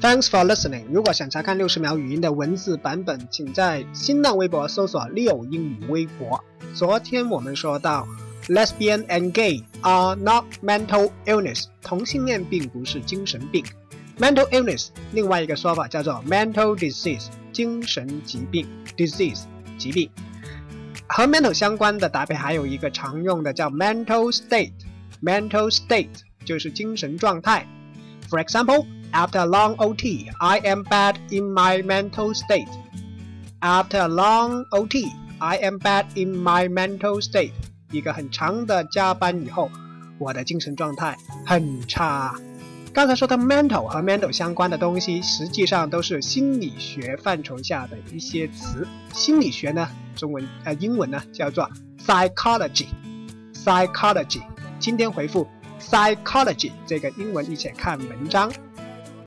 Thanks for listening。如果想查看六十秒语音的文字版本，请在新浪微博搜索“六英语微博”。昨天我们说到，lesbian and gay are not mental illness。同性恋并不是精神病。mental illness 另外一个说法叫做 mental disease，精神疾病 disease 疾病。和 mental 相关的搭配还有一个常用的叫 mental state。mental state 就是精神状态。For example。After a long OT, I am bad in my mental state. After a long OT, I am bad in my mental state. 一个很长的加班以后，我的精神状态很差。刚才说的 mental 和 mental 相关的东西，实际上都是心理学范畴下的一些词。心理学呢，中文呃英文呢叫做 psychology。psychology。今天回复 psychology 这个英文，一起看文章。